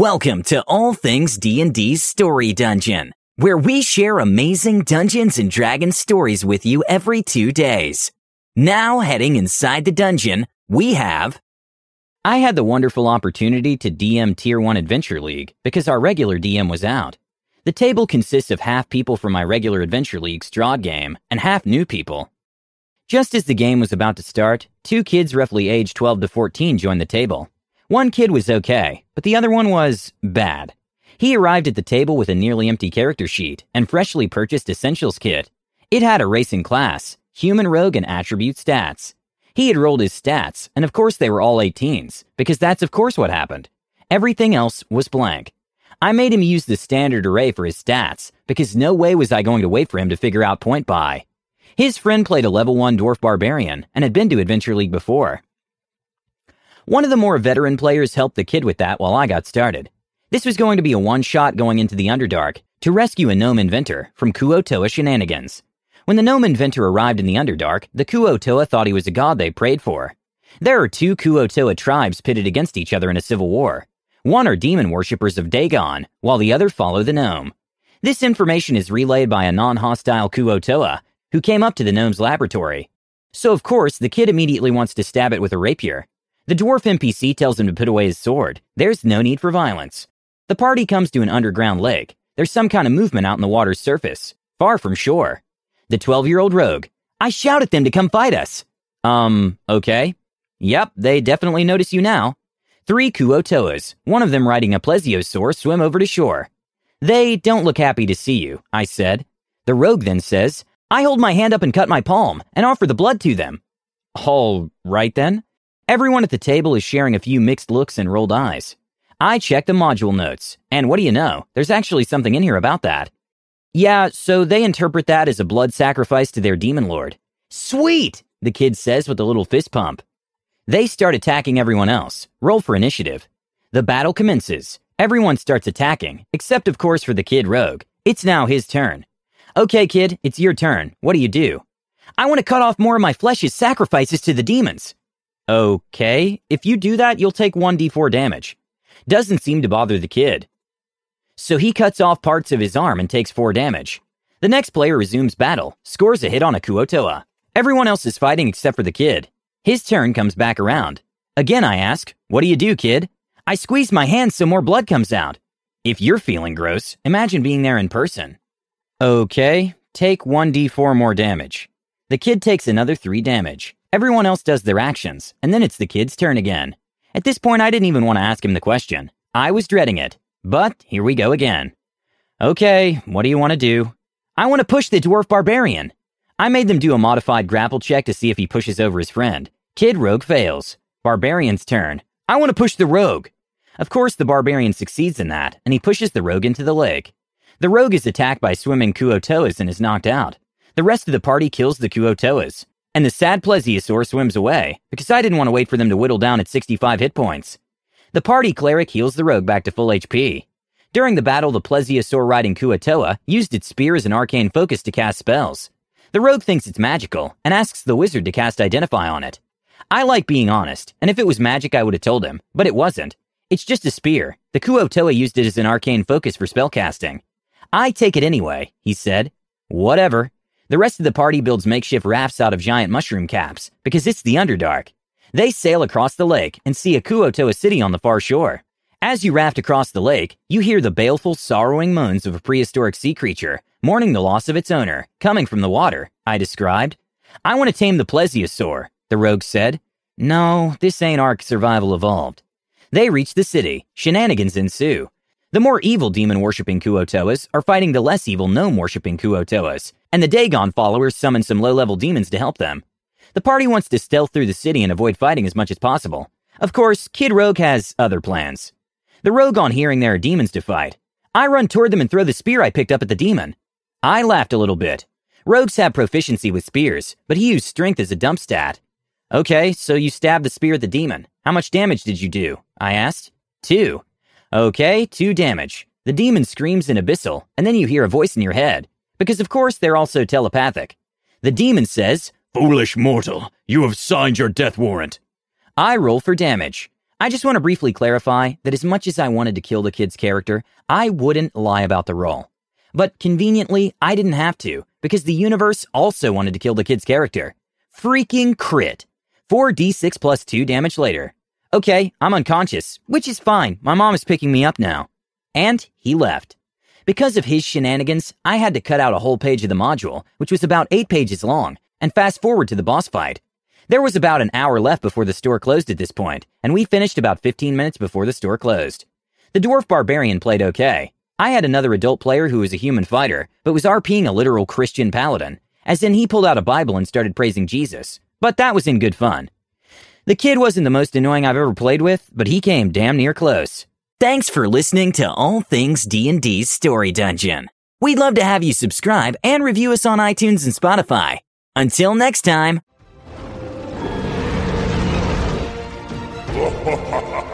Welcome to All Things D&D's Story Dungeon, where we share amazing Dungeons and Dragons stories with you every 2 days. Now heading inside the dungeon, we have I had the wonderful opportunity to DM Tier 1 Adventure League because our regular DM was out. The table consists of half people from my regular Adventure League Strahd game and half new people. Just as the game was about to start, two kids roughly aged 12 to 14 joined the table. One kid was okay, but the other one was bad. He arrived at the table with a nearly empty character sheet and freshly purchased Essentials kit. It had a racing class, human rogue, and attribute stats. He had rolled his stats, and of course they were all 18s, because that's of course what happened. Everything else was blank. I made him use the standard array for his stats, because no way was I going to wait for him to figure out point buy. His friend played a level 1 dwarf barbarian and had been to Adventure League before. One of the more veteran players helped the kid with that while I got started. This was going to be a one shot going into the Underdark to rescue a gnome inventor from Kuo-toa shenanigans. When the gnome inventor arrived in the Underdark, the Kuo-toa thought he was a god they prayed for. There are two Kuo-toa tribes pitted against each other in a civil war. One are demon worshippers of Dagon, while the other follow the gnome. This information is relayed by a non hostile Kuo-toa who came up to the gnome's laboratory. So, of course, the kid immediately wants to stab it with a rapier. The dwarf NPC tells him to put away his sword. There's no need for violence. The party comes to an underground lake. There's some kind of movement out in the water's surface, far from shore. The 12 year old rogue. I shout at them to come fight us. Um, okay. Yep, they definitely notice you now. Three Kuo-toas, one of them riding a plesiosaur, swim over to shore. They don't look happy to see you, I said. The rogue then says, I hold my hand up and cut my palm and offer the blood to them. All right then. Everyone at the table is sharing a few mixed looks and rolled eyes. I check the module notes, and what do you know? There's actually something in here about that. Yeah, so they interpret that as a blood sacrifice to their demon lord. Sweet, the kid says with a little fist pump. They start attacking everyone else. Roll for initiative. The battle commences. Everyone starts attacking, except of course for the kid rogue. It's now his turn. Okay, kid, it's your turn. What do you do? I want to cut off more of my flesh as sacrifices to the demons. Okay, if you do that, you'll take 1d4 damage. Doesn't seem to bother the kid. So he cuts off parts of his arm and takes 4 damage. The next player resumes battle, scores a hit on a Kuo-toa. Everyone else is fighting except for the kid. His turn comes back around. Again, I ask, What do you do, kid? I squeeze my hand so more blood comes out. If you're feeling gross, imagine being there in person. Okay, take 1d4 more damage. The kid takes another 3 damage. Everyone else does their actions, and then it's the kid's turn again. At this point, I didn't even want to ask him the question. I was dreading it. But here we go again. Okay, what do you want to do? I want to push the dwarf barbarian. I made them do a modified grapple check to see if he pushes over his friend. Kid rogue fails. Barbarian's turn. I want to push the rogue. Of course, the barbarian succeeds in that, and he pushes the rogue into the lake. The rogue is attacked by swimming Kuo-toas and is knocked out. The rest of the party kills the Kuo-toas. And the sad plesiosaur swims away, because I didn't want to wait for them to whittle down at 65 hit points. The party cleric heals the rogue back to full HP. During the battle, the plesiosaur riding Kuo-toa used its spear as an arcane focus to cast spells. The rogue thinks it's magical and asks the wizard to cast Identify on it. I like being honest, and if it was magic, I would have told him, but it wasn't. It's just a spear. The Kuo-toa used it as an arcane focus for spellcasting. I take it anyway, he said. Whatever. The rest of the party builds makeshift rafts out of giant mushroom caps, because it's the Underdark. They sail across the lake and see a Kuo-toa city on the far shore. As you raft across the lake, you hear the baleful, sorrowing moans of a prehistoric sea creature, mourning the loss of its owner, coming from the water, I described. I want to tame the plesiosaur, the rogue said. No, this ain't Ark Survival Evolved. They reach the city. Shenanigans ensue. The more evil demon worshipping Kuo-toas are fighting the less evil gnome worshipping Kuo-toas, and the Dagon followers summon some low level demons to help them. The party wants to stealth through the city and avoid fighting as much as possible. Of course, Kid Rogue has other plans. The rogue, on hearing there are demons to fight, I run toward them and throw the spear I picked up at the demon. I laughed a little bit. Rogues have proficiency with spears, but he used strength as a dump stat. Okay, so you stabbed the spear at the demon. How much damage did you do? I asked. Two. Okay, two damage. The demon screams in Abyssal, and then you hear a voice in your head. Because of course they're also telepathic. The demon says, Foolish mortal, you have signed your death warrant. I roll for damage. I just want to briefly clarify that as much as I wanted to kill the kid's character, I wouldn't lie about the roll. But conveniently, I didn't have to, because the universe also wanted to kill the kid's character. Freaking crit. 4d6 plus 2 damage later. Okay, I'm unconscious, which is fine. My mom is picking me up now. And he left. Because of his shenanigans, I had to cut out a whole page of the module, which was about 8 pages long, and fast forward to the boss fight. There was about an hour left before the store closed at this point, and we finished about 15 minutes before the store closed. The dwarf barbarian played okay. I had another adult player who was a human fighter, but was RPing a literal Christian paladin, as in he pulled out a Bible and started praising Jesus. But that was in good fun. The kid wasn't the most annoying I've ever played with, but he came damn near close. Thanks for listening to All Things D&D's Story Dungeon. We'd love to have you subscribe and review us on iTunes and Spotify. Until next time.